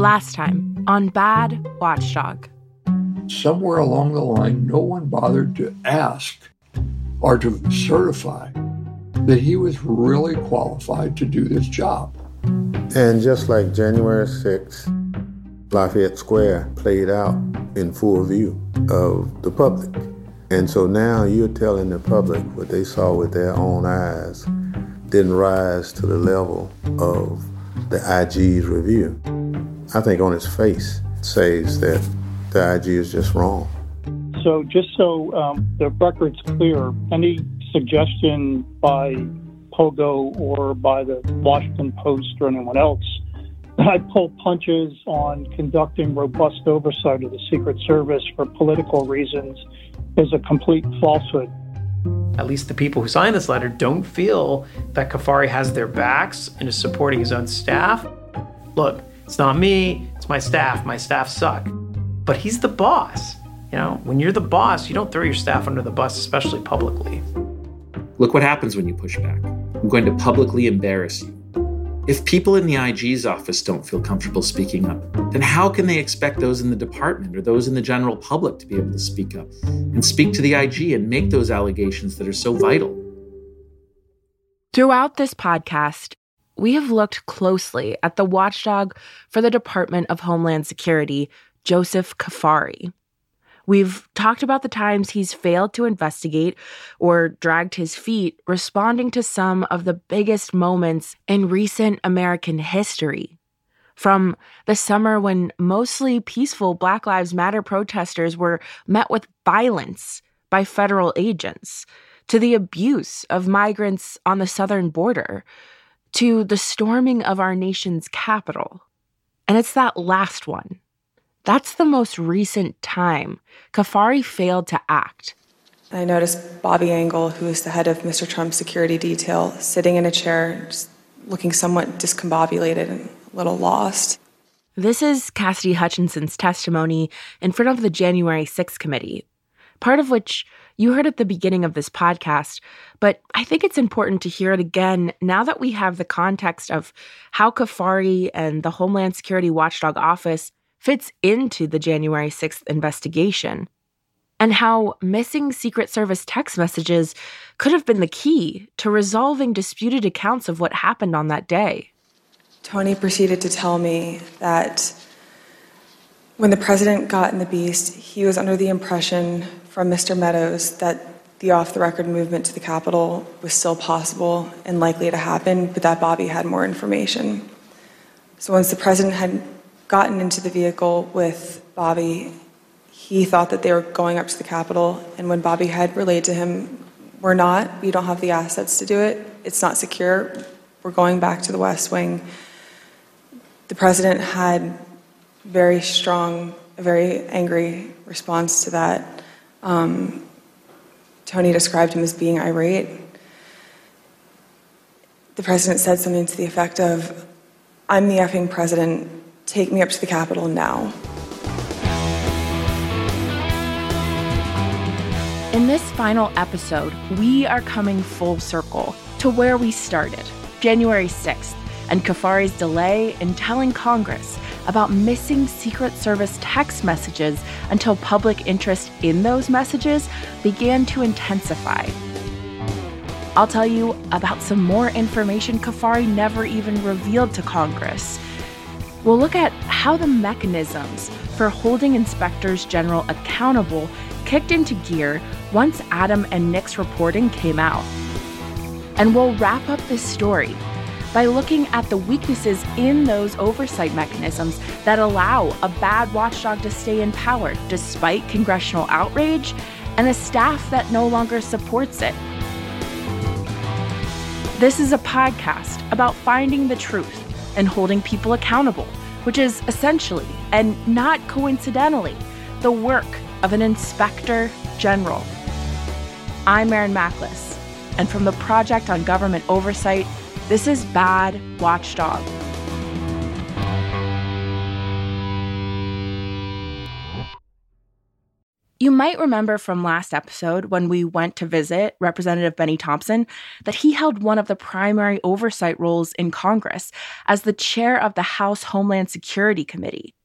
Last time on Bad Watchdog. Somewhere along the line, no one bothered to ask or to certify that he was really qualified to do this job. And just like January 6th, Lafayette Square played out in full view of the public. And so now you're telling the public what they saw with their own eyes didn't rise to the level of the IG's review. I think on its face says that the IG is just wrong. So, just so um, the record's clear, any suggestion by Pogo or by the Washington Post or anyone else that I pull punches on conducting robust oversight of the Secret Service for political reasons is a complete falsehood. At least the people who signed this letter don't feel that Cuffari has their backs and is supporting his own staff. Look, it's not me, it's my staff. My staff suck. But he's the boss. You know, when you're the boss, you don't throw your staff under the bus, especially publicly. Look what happens when you push back. I'm going to publicly embarrass you. If people in the IG's office don't feel comfortable speaking up, then how can they expect those in the department or those in the general public to be able to speak up and speak to the IG and make those allegations that are so vital? Throughout this podcast, we have looked closely at the watchdog for the Department of Homeland Security, Joseph Cuffari. We've talked about the times he's failed to investigate or dragged his feet responding to some of the biggest moments in recent American history. From the summer when mostly peaceful Black Lives Matter protesters were met with violence by federal agents, to the abuse of migrants on the southern border, to the storming of our nation's capital. And it's that last one that's the most recent time Cuffari failed to act. I noticed Bobby Engel, who is the head of Mr. Trump's security detail, sitting in a chair, just looking somewhat discombobulated and a little lost. This is Cassidy Hutchinson's testimony in front of the January 6th committee, part of which you heard at the beginning of this podcast, but I think it's important to hear it again now that we have the context of how Cuffari and the Homeland Security Watchdog Office fits into the January 6th investigation, and how missing Secret Service text messages could have been the key to resolving disputed accounts of what happened on that day. Tony proceeded to tell me that when the president got in the beast, he was under the impression from Mr. Meadows that the off the record movement to the Capitol was still possible and likely to happen, but that Bobby had more information. So once the president had gotten into the vehicle with Bobby, he thought that they were going up to the Capitol. And when Bobby had relayed to him, we're not, we don't have the assets to do it, it's not secure, we're going back to the West Wing. The president had very strong, very angry response to that. Um, Tony described him as being irate. The president said something to the effect of, I'm the effing president, Take me up to the Capitol now. In this final episode, we are coming full circle to where we started, January 6th, and Cuffari's delay in telling Congress about missing Secret Service text messages until public interest in those messages began to intensify. I'll tell you about some more information Cuffari never even revealed to Congress We'll look at how the mechanisms for holding inspectors general accountable kicked into gear once Adam and Nick's reporting came out. And we'll wrap up this story by looking at the weaknesses in those oversight mechanisms that allow a bad watchdog to stay in power despite congressional outrage and a staff that no longer supports it. This is a podcast about finding the truth and holding people accountable, which is essentially, and not coincidentally, the work of an inspector general. I'm Maren Machles, and from the Project on Government Oversight, this is Bad Watchdog. You might remember from last episode when we went to visit Representative Benny Thompson that he held one of the primary oversight roles in Congress as the chair of the House Homeland Security Committee.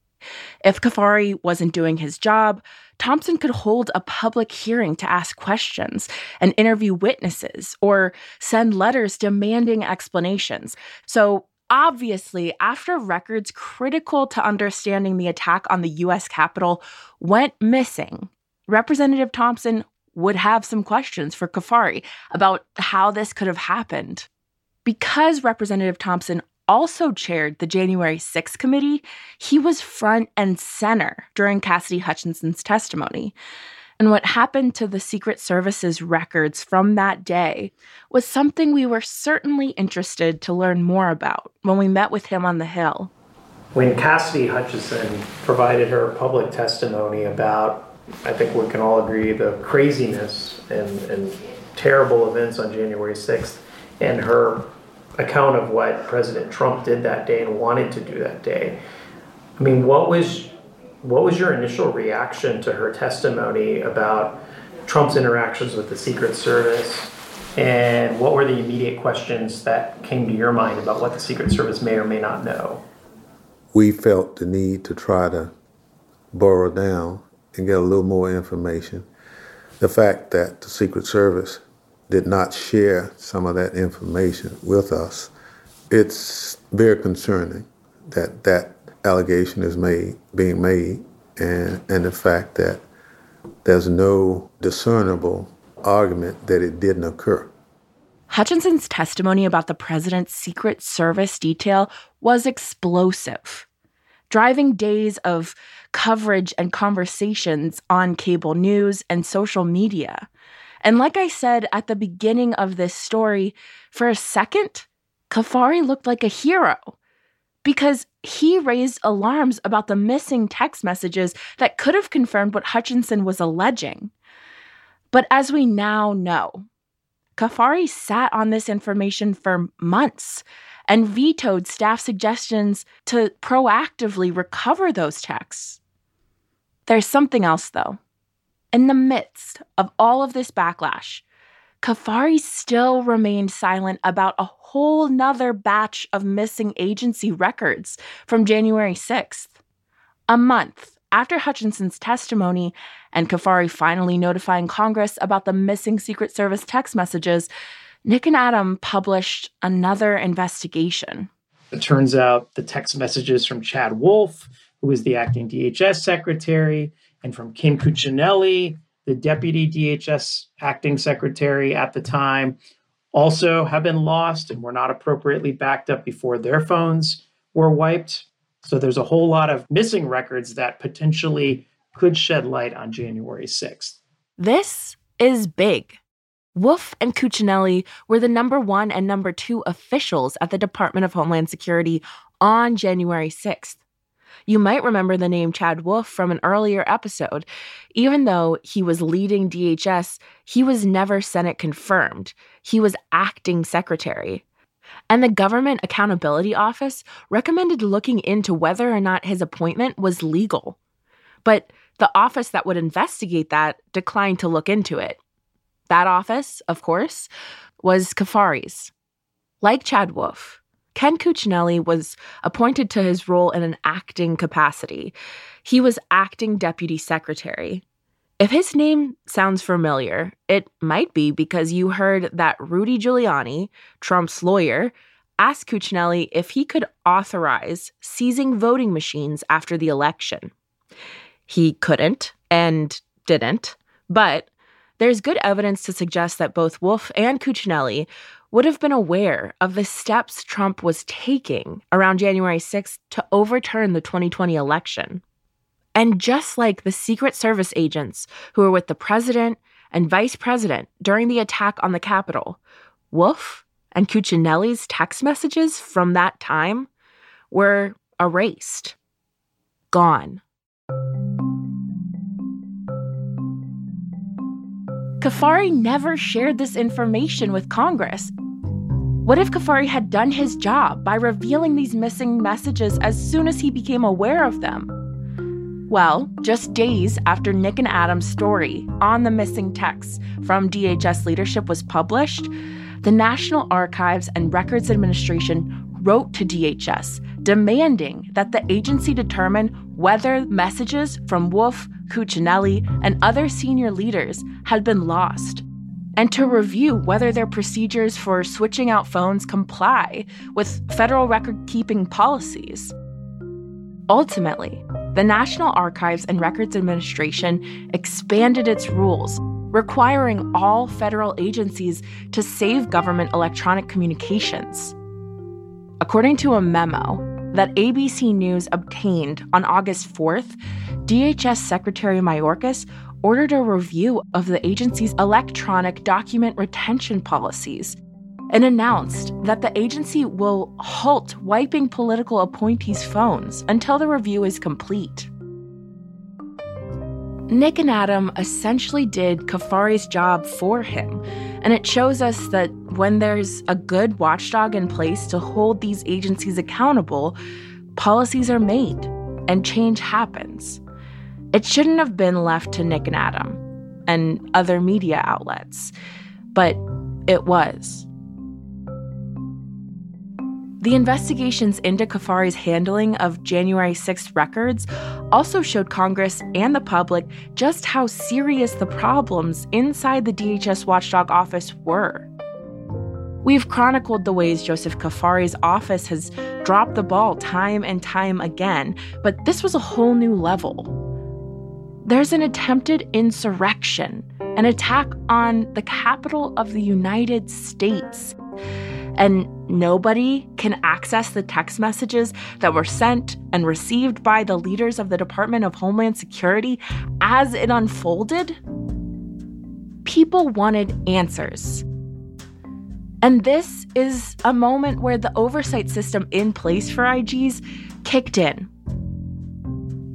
If Cuffari wasn't doing his job, Thompson could hold a public hearing to ask questions and interview witnesses or send letters demanding explanations. So, obviously, after records critical to understanding the attack on the U.S. Capitol went missing, Representative Thompson would have some questions for Cuffari about how this could have happened. Because Representative Thompson also chaired the January 6th committee, he was front and center during Cassidy Hutchinson's testimony. And what happened to the Secret Service's records from that day was something we were certainly interested to learn more about when we met with him on the Hill. When Cassidy Hutchinson provided her public testimony about, I think we can all agree, the craziness and, and terrible events on January 6th, and her account of what President Trump did that day and wanted to do that day. I mean, what was what was your initial reaction to her testimony about Trump's interactions with the Secret Service? And what were the immediate questions that came to your mind about what the Secret Service may or may not know? We felt the need to try to borrow down and get a little more information. The fact that the Secret Service did not share some of that information with us, it's very concerning that that allegation is made, being made, and, and the fact that there's no discernible argument that it didn't occur. Hutchinson's testimony about the president's Secret Service detail was explosive, driving days of coverage and conversations on cable news and social media. And like I said at the beginning of this story, for a second, Cuffari looked like a hero because he raised alarms about the missing text messages that could have confirmed what Hutchinson was alleging. But as we now know, Cuffari sat on this information for months and vetoed staff suggestions to proactively recover those texts. There's something else, though. In the midst of all of this backlash, Cuffari still remained silent about a whole nother batch of missing agency records from January 6th. A month after Hutchinson's testimony and Cuffari finally notifying Congress about the missing Secret Service text messages, Nick and Adam published another investigation. It turns out the text messages from Chad Wolf, who was the acting DHS secretary, and from Ken Cuccinelli, the deputy DHS acting secretary at the time, also have been lost and were not appropriately backed up before their phones were wiped. So there's a whole lot of missing records that potentially could shed light on January 6th. This is big. Wolf and Cuccinelli were the number one and number two officials at the Department of Homeland Security on January 6th. You might remember the name Chad Wolf from an earlier episode. Even though he was leading DHS, he was never Senate confirmed. He was acting secretary. And the Government Accountability Office recommended looking into whether or not his appointment was legal. But the office that would investigate that declined to look into it. That office, of course, was Cuffari's. Like Chad Wolf, Ken Cuccinelli was appointed to his role in an acting capacity. He was acting deputy secretary. If his name sounds familiar, it might be because you heard that Rudy Giuliani, Trump's lawyer, asked Cuccinelli if he could authorize seizing voting machines after the election. He couldn't and didn't, but there's good evidence to suggest that both Wolf and Cuccinelli would have been aware of the steps Trump was taking around January 6th to overturn the 2020 election. And just like the Secret Service agents who were with the president and vice president during the attack on the Capitol, Wolf and Cuccinelli's text messages from that time were erased, gone. Cuffari never shared this information with Congress. What if Cuffari had done his job by revealing these missing messages as soon as he became aware of them? Well, just days after Nick and Adam's story on the missing texts from DHS leadership was published, the National Archives and Records Administration wrote to DHS demanding that the agency determine whether messages from Wolf, Cuccinelli, and other senior leaders had been lost, and to review whether their procedures for switching out phones comply with federal record keeping policies. Ultimately, the National Archives and Records Administration expanded its rules, requiring all federal agencies to save government electronic communications. According to a memo, that ABC News obtained on August 4th, DHS Secretary Mayorkas ordered a review of the agency's electronic document retention policies and announced that the agency will halt wiping political appointees' phones until the review is complete. Nick and Adam essentially did Cuffari's job for him, and it shows us that when there's a good watchdog in place to hold these agencies accountable, policies are made and change happens. It shouldn't have been left to Nick and Adam and other media outlets, but it was. The investigations into Cuffari's handling of January 6th records also showed Congress and the public just how serious the problems inside the DHS watchdog office were. We've chronicled the ways Joseph Cuffari's office has dropped the ball time and time again, but this was a whole new level. There's an attempted insurrection, an attack on the capital of the United States and nobody can access the text messages that were sent and received by the leaders of the Department of Homeland Security as it unfolded? People wanted answers. And this is a moment where the oversight system in place for IGs kicked in.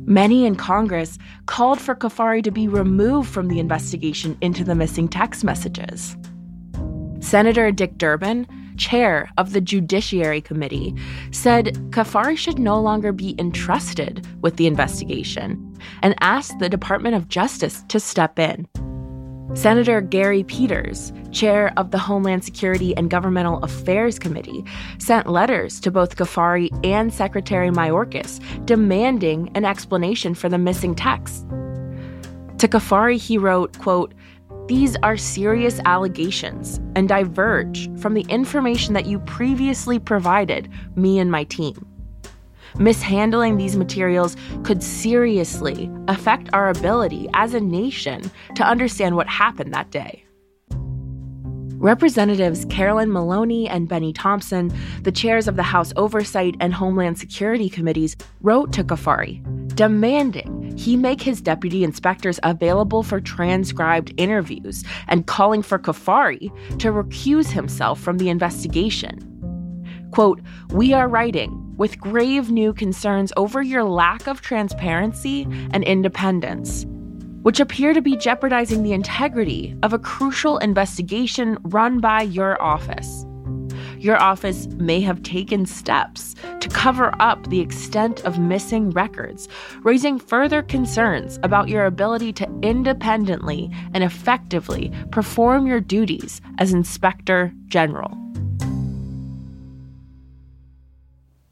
Many in Congress called for Cuffari to be removed from the investigation into the missing text messages. Senator Dick Durbin chair of the Judiciary Committee, said Cuffari should no longer be entrusted with the investigation and asked the Department of Justice to step in. Senator Gary Peters, chair of the Homeland Security and Governmental Affairs Committee, sent letters to both Cuffari and Secretary Mayorkas demanding an explanation for the missing texts. To Cuffari, he wrote, quote, these are serious allegations and diverge from the information that you previously provided me and my team. Mishandling these materials could seriously affect our ability as a nation to understand what happened that day. Representatives Carolyn Maloney and Benny Thompson, the chairs of the House Oversight and Homeland Security Committees, wrote to Cuffari demanding he make his deputy inspectors available for transcribed interviews and calling for Cuffari to recuse himself from the investigation. Quote, We are writing with grave new concerns over your lack of transparency and independence which appear to be jeopardizing the integrity of a crucial investigation run by your office. Your office may have taken steps to cover up the extent of missing records, raising further concerns about your ability to independently and effectively perform your duties as Inspector General.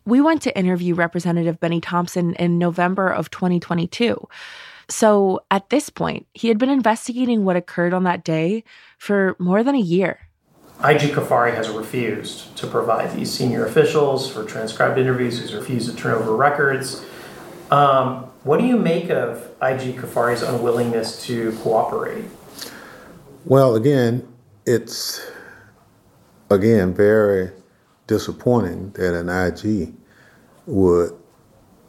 We went to interview Representative Benny Thompson in November of 2022. So at this point, he had been investigating what occurred on that day for more than a year. IG Cuffari has refused to provide these senior officials for transcribed interviews. He's refused to turn over records. Um, what do you make of IG Cuffari's unwillingness to cooperate? Well, again, it's again very disappointing that an IG would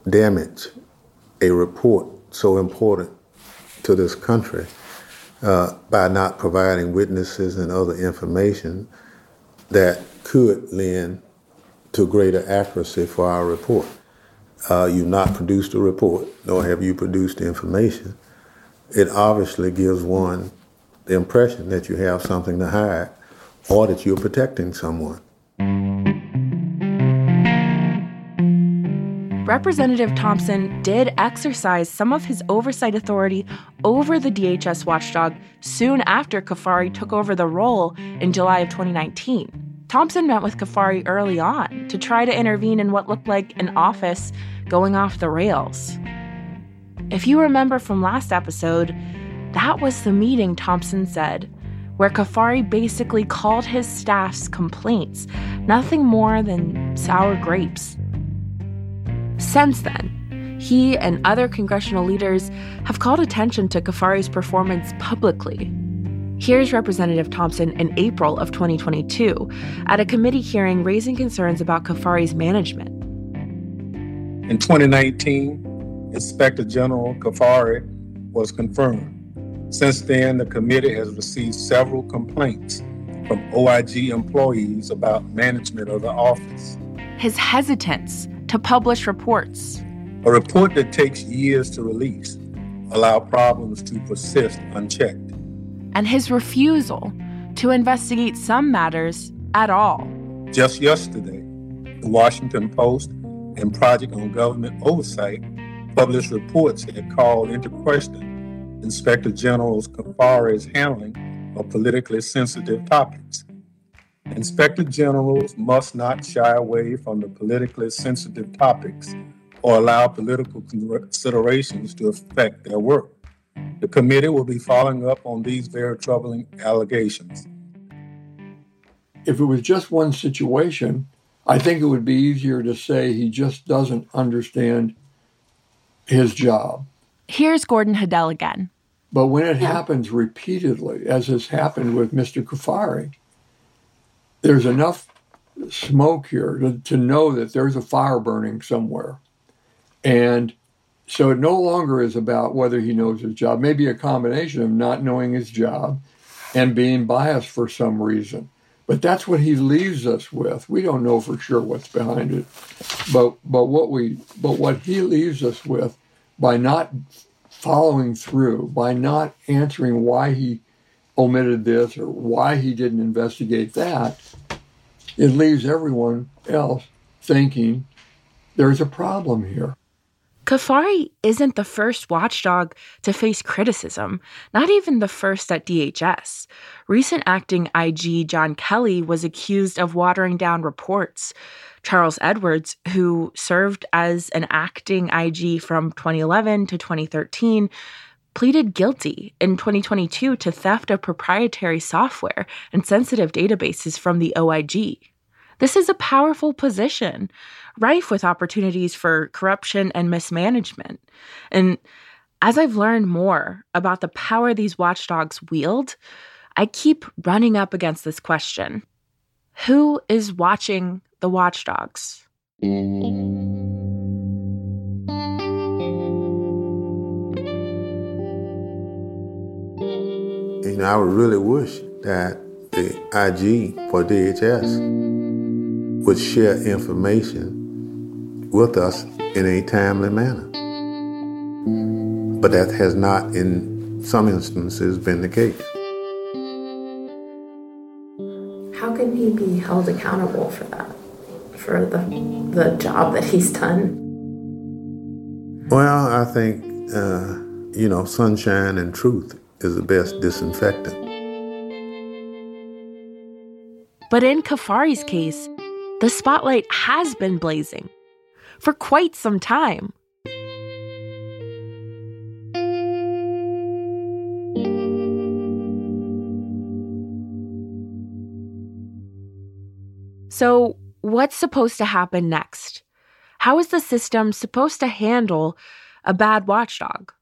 damage a report so important to this country uh, by not providing witnesses and other information that could lend to greater accuracy for our report. Uh, you've not produced a report, nor have you produced information. It obviously gives one the impression that you have something to hide or that you're protecting someone. Representative Thompson did exercise some of his oversight authority over the DHS watchdog soon after Cuffari took over the role in July of 2019. Thompson met with Cuffari early on to try to intervene in what looked like an office going off the rails. If you remember from last episode, that was the meeting, Thompson said, where Cuffari basically called his staff's complaints nothing more than sour grapes. Since then, he and other congressional leaders have called attention to Cuffari's performance publicly. Here's Representative Thompson in April of 2022 at a committee hearing raising concerns about Cuffari's management. In 2019, Inspector General Cuffari was confirmed. Since then, the committee has received several complaints from OIG employees about management of the office. His hesitance to publish reports. A report that takes years to release allow problems to persist unchecked. And his refusal to investigate some matters at all. Just yesterday, the Washington Post and Project on Government Oversight published reports that called into question Inspector General's Cuffari's handling of politically sensitive topics. Inspector generals must not shy away from the politically sensitive topics or allow political considerations to affect their work. The committee will be following up on these very troubling allegations. If it was just one situation, I think it would be easier to say he just doesn't understand his job. Here's Gordon Heddell again. But when it happens repeatedly, as has happened with Mr. Cuffari, there's enough smoke here to, to know that there's a fire burning somewhere. And so it no longer is about whether he knows his job, maybe a combination of not knowing his job and being biased for some reason. But that's what he leaves us with. We don't know for sure what's behind it. But but what we but what he leaves us with by not following through, by not answering why he omitted this or why he didn't investigate that, it leaves everyone else thinking there's a problem here. Cuffari isn't the first watchdog to face criticism, not even the first at DHS. Recent acting IG John Kelly was accused of watering down reports. Charles Edwards, who served as an acting IG from 2011 to 2013, pleaded guilty in 2022 to theft of proprietary software and sensitive databases from the OIG. This is a powerful position, rife with opportunities for corruption and mismanagement. And as I've learned more about the power these watchdogs wield, I keep running up against this question Who is watching the watchdogs? You know, I would really wish that the IG for DHS would share information with us in a timely manner. But that has not, in some instances, been the case. How can he be held accountable for that, for the, the job that he's done? Well, I think, uh, you know, sunshine and truth is the best disinfectant. But in Cuffari's case, the spotlight has been blazing for quite some time. So, what's supposed to happen next? How is the system supposed to handle a bad watchdog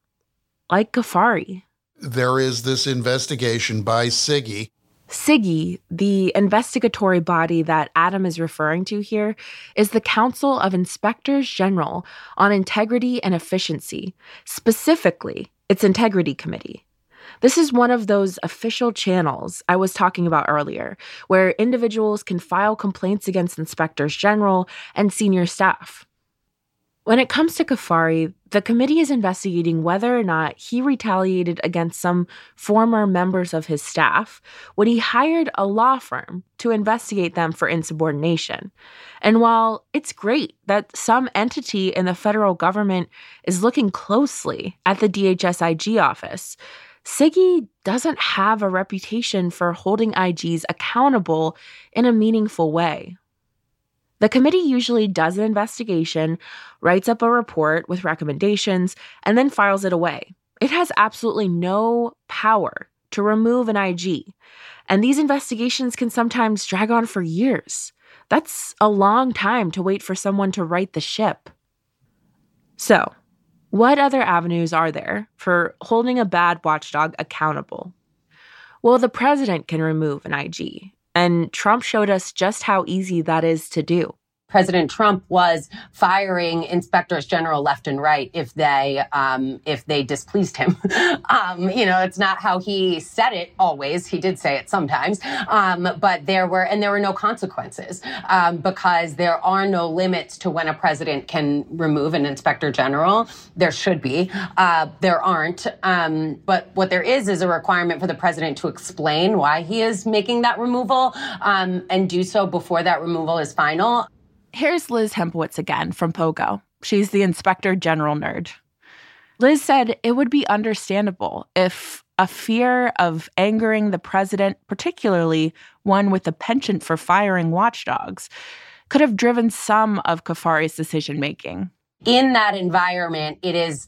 like Cuffari? There is this investigation by CIGIE. CIGIE, the investigatory body that Adam is referring to here, is the Council of Inspectors General on Integrity and Efficiency, specifically its Integrity Committee. This is one of those official channels I was talking about earlier, where individuals can file complaints against inspectors general and senior staff. When it comes to Cuffari, the committee is investigating whether or not he retaliated against some former members of his staff when he hired a law firm to investigate them for insubordination. And while it's great that some entity in the federal government is looking closely at the DHS IG office, CIGIE doesn't have a reputation for holding IGs accountable in a meaningful way. The committee usually does an investigation, writes up a report with recommendations, and then files it away. It has absolutely no power to remove an IG, and these investigations can sometimes drag on for years. That's a long time to wait for someone to right the ship. So, what other avenues are there for holding a bad watchdog accountable? Well, the president can remove an IG, and Trump showed us just how easy that is to do. President Trump was firing inspectors general left and right if they um, if they displeased him. um, you know, it's not how he said it always. He did say it sometimes, um, but there were and there were no consequences um, because there are no limits to when a president can remove an inspector general. There should be. Uh, there aren't. Um, but what there is is a requirement for the president to explain why he is making that removal um, and do so before that removal is final. Here's Liz Hempowicz again from Pogo. She's the inspector general nerd. Liz said it would be understandable if a fear of angering the president, particularly one with a penchant for firing watchdogs, could have driven some of Cuffari's decision making. In that environment, it is.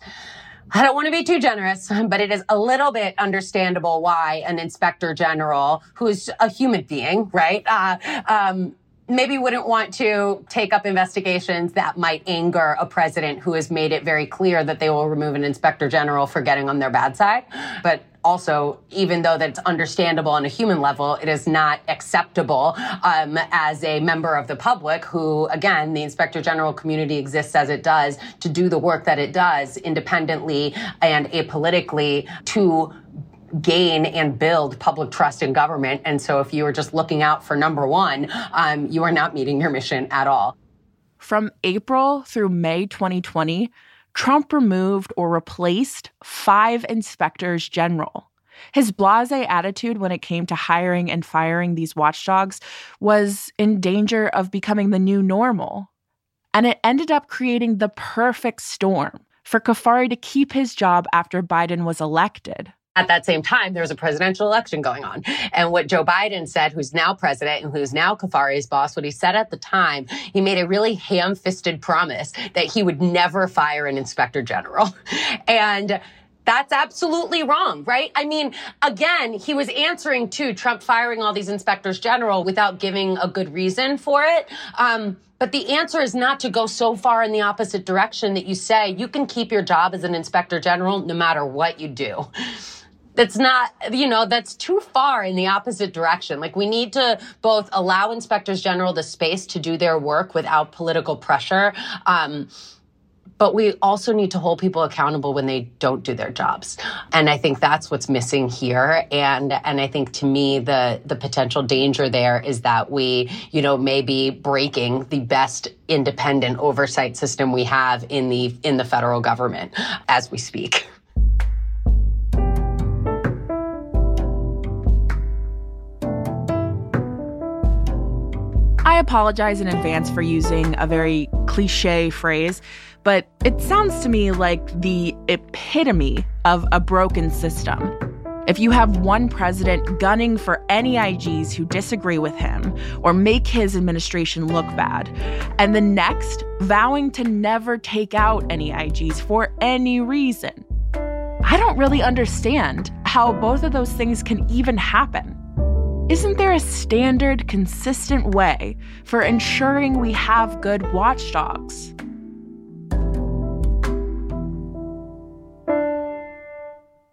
I don't want to be too generous, but it is a little bit understandable why an inspector general, who's a human being, right, uh, um, maybe wouldn't want to take up investigations that might anger a president who has made it very clear that they will remove an inspector general for getting on their bad side. But also, even though that's understandable on a human level, it is not acceptable um, as a member of the public who, again, the inspector general community exists as it does to do the work that it does independently and apolitically to gain and build public trust in government. And so if you are just looking out for number one, um, you are not meeting your mission at all. From April through May 2020, Trump removed or replaced five inspectors general. His blase attitude when it came to hiring and firing these watchdogs was in danger of becoming the new normal. And it ended up creating the perfect storm for Cuffari to keep his job after Biden was elected at that same time, there was a presidential election going on. And what Joe Biden said, who's now president and who's now Cuffari's boss, what he said at the time, he made a really ham fisted promise that he would never fire an inspector general. And that's absolutely wrong, right? I mean, again, he was answering to Trump firing all these inspectors general without giving a good reason for it. Um, but the answer is not to go so far in the opposite direction that you say you can keep your job as an inspector general no matter what you do that's not, you know, that's too far in the opposite direction. Like we need to both allow inspectors general the space to do their work without political pressure. Um, but we also need to hold people accountable when they don't do their jobs and i think that's what's missing here and and i think to me the the potential danger there is that we you know may be breaking the best independent oversight system we have in the in the federal government as we speak apologize in advance for using a very cliche phrase, but it sounds to me like the epitome of a broken system. If you have one president gunning for any IGs who disagree with him or make his administration look bad, and the next vowing to never take out any IGs for any reason, I don't really understand how both of those things can even happen. Isn't there a standard, consistent way for ensuring we have good watchdogs?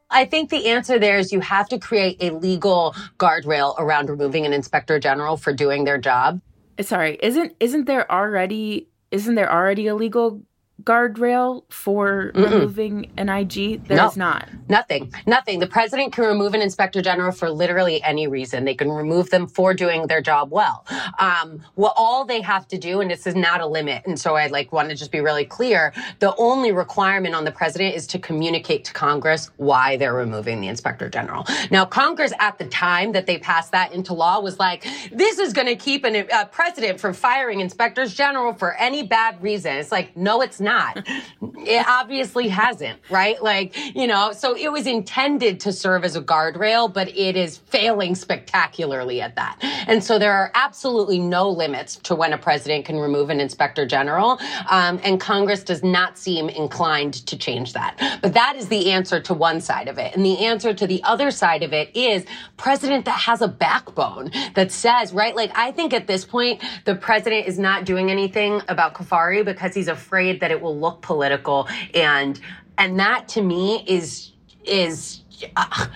I think the answer there is you have to create a legal guardrail around removing an inspector general for doing their job. Sorry, isn't isn't there already isn't there already a legal guardrail for Mm-mm. removing an IG? There's no, not. Nothing. Nothing. The president can remove an inspector general for literally any reason. They can remove them for doing their job well. Um, well, all they have to do, and this is not a limit, and so I like want to just be really clear. The only requirement on the president is to communicate to Congress why they're removing the inspector general. Now, Congress at the time that they passed that into law was like, this is going to keep a uh, president from firing inspectors general for any bad reason. It's like, no, it's not. It obviously hasn't, right? Like, you know, so it was intended to serve as a guardrail, but it is failing spectacularly at that. And so there are absolutely no limits to when a president can remove an inspector general. Um, and Congress does not seem inclined to change that. But that is the answer to one side of it. And the answer to the other side of it is president that has a backbone that says, right? Like, I think at this point, the president is not doing anything about Cuffari because he's afraid that it will look political. And, and that to me is, is, uh,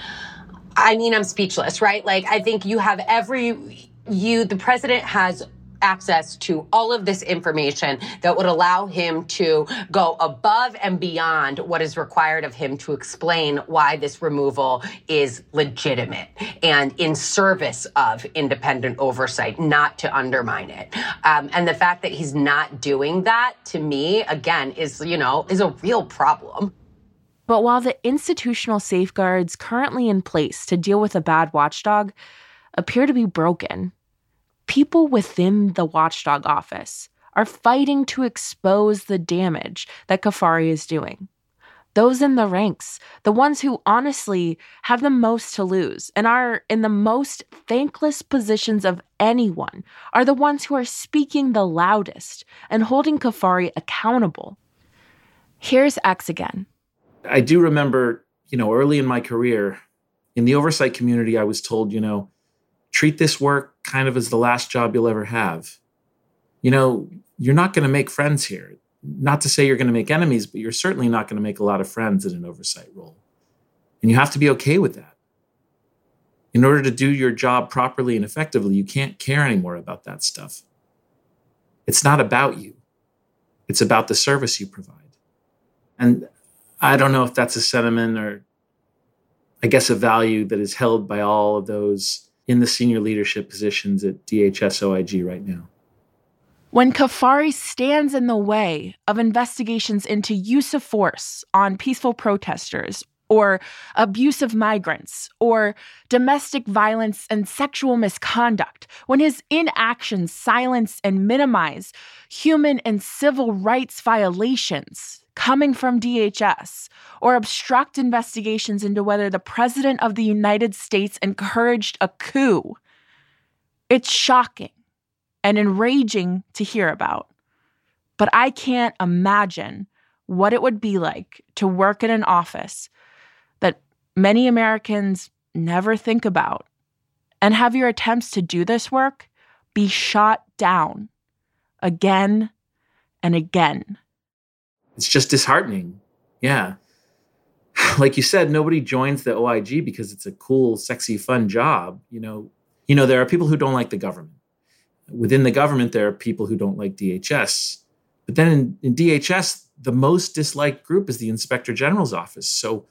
I mean, I'm speechless, right? Like, I think you have every, you, the president has access to all of this information that would allow him to go above and beyond what is required of him to explain why this removal is legitimate and in service of independent oversight, not to undermine it. Um, and the fact that he's not doing that to me, again, is, you know, is a real problem. But while the institutional safeguards currently in place to deal with a bad watchdog appear to be broken, people within the watchdog office are fighting to expose the damage that Cuffari is doing. Those in the ranks, the ones who honestly have the most to lose and are in the most thankless positions of anyone, are the ones who are speaking the loudest and holding Cuffari accountable. Here's X again. I do remember, you know, early in my career, in the oversight community, I was told, you know, treat this work kind of as the last job you'll ever have. You know, you're not going to make friends here. Not to say you're going to make enemies, but you're certainly not going to make a lot of friends in an oversight role. And you have to be okay with that. In order to do your job properly and effectively, you can't care anymore about that stuff. It's not about you, it's about the service you provide. And I don't know if that's a sentiment or, I guess, a value that is held by all of those in the senior leadership positions at DHS OIG right now. When Cuffari stands in the way of investigations into use of force on peaceful protesters or abuse of migrants or domestic violence and sexual misconduct, when his inaction silence and minimize human and civil rights violations, coming from DHS or obstruct investigations into whether the President of the United States encouraged a coup. It's shocking and enraging to hear about. But I can't imagine what it would be like to work in an office that many Americans never think about and have your attempts to do this work be shot down again and again it's just disheartening. Yeah. Like you said, nobody joins the OIG because it's a cool, sexy, fun job. You know, you know, there are people who don't like the government. Within the government, there are people who don't like DHS. But then in, in DHS, the most disliked group is the Inspector General's office. So,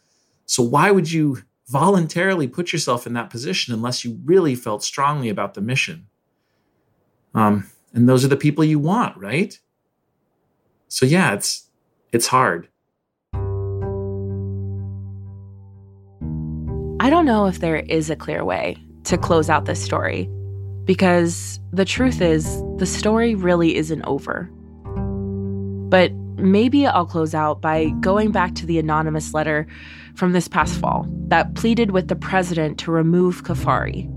so why would you voluntarily put yourself in that position unless you really felt strongly about the mission? Um, and those are the people you want, right? So yeah, it's it's hard. I don't know if there is a clear way to close out this story because the truth is, the story really isn't over. But maybe I'll close out by going back to the anonymous letter from this past fall that pleaded with the president to remove Cuffari.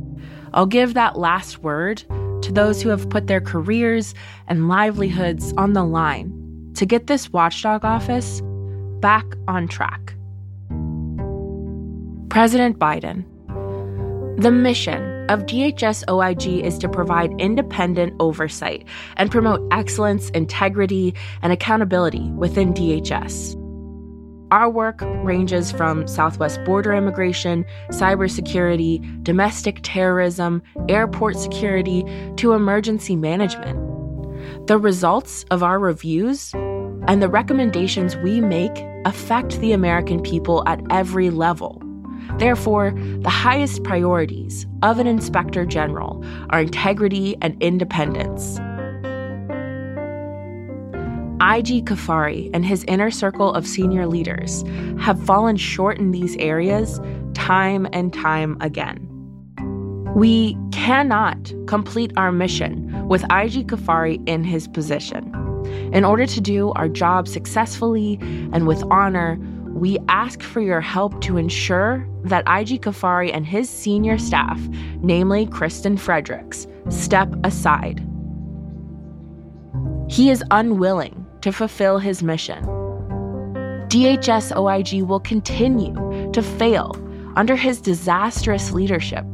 I'll give that last word to those who have put their careers and livelihoods on the line to get this watchdog office back on track. President Biden. The mission of DHS OIG is to provide independent oversight and promote excellence, integrity, and accountability within DHS. Our work ranges from southwest border immigration, cybersecurity, domestic terrorism, airport security, to emergency management. The results of our reviews And the recommendations we make affect the American people at every level. Therefore, the highest priorities of an inspector general are integrity and independence. IG Cuffari and his inner circle of senior leaders have fallen short in these areas time and time again. We cannot complete our mission with IG Cuffari in his position. In order to do our job successfully and with honor, we ask for your help to ensure that IG Cuffari and his senior staff, namely Kristen Fredericks, step aside. He is unwilling to fulfill his mission. DHS OIG will continue to fail under his disastrous leadership.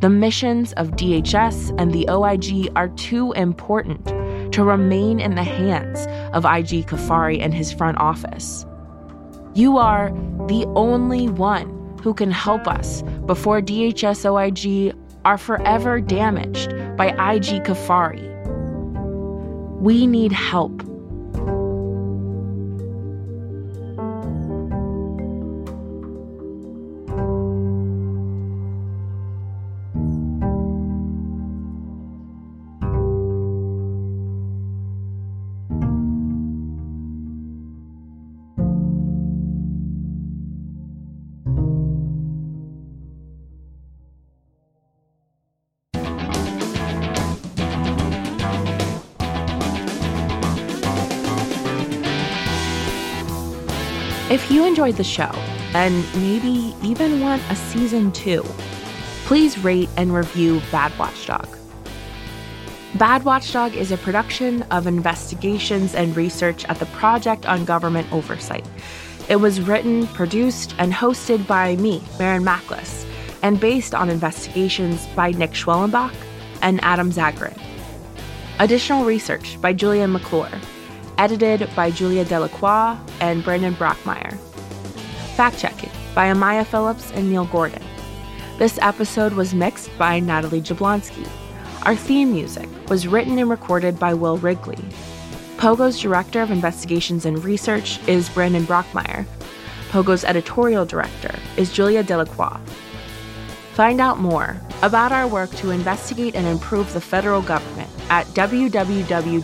The missions of DHS and the OIG are too important to remain in the hands of IG Cuffari and his front office. You are the only one who can help us before DHS OIG are forever damaged by IG Cuffari. We need help. Enjoyed the show and maybe even want a season two, please rate and review Bad Watchdog. Bad Watchdog is a production of investigations and research at the Project on Government Oversight. It was written, produced, and hosted by me, Maren Machles, and based on investigations by Nick Schwellenbach and Adam Zagorin. Additional research by Julia McClure edited by Julia Delacroix and Brandon Brockmeyer. Fact checking by Amaya Phillips and Neil Gordon. This episode was mixed by Natalie Jablonski. Our theme music was written and recorded by Will Wrigley. Pogo's Director of Investigations and Research is Brandon Brockmeyer. Pogo's Editorial Director is Julia Delacroix. Find out more about our work to investigate and improve the federal government at www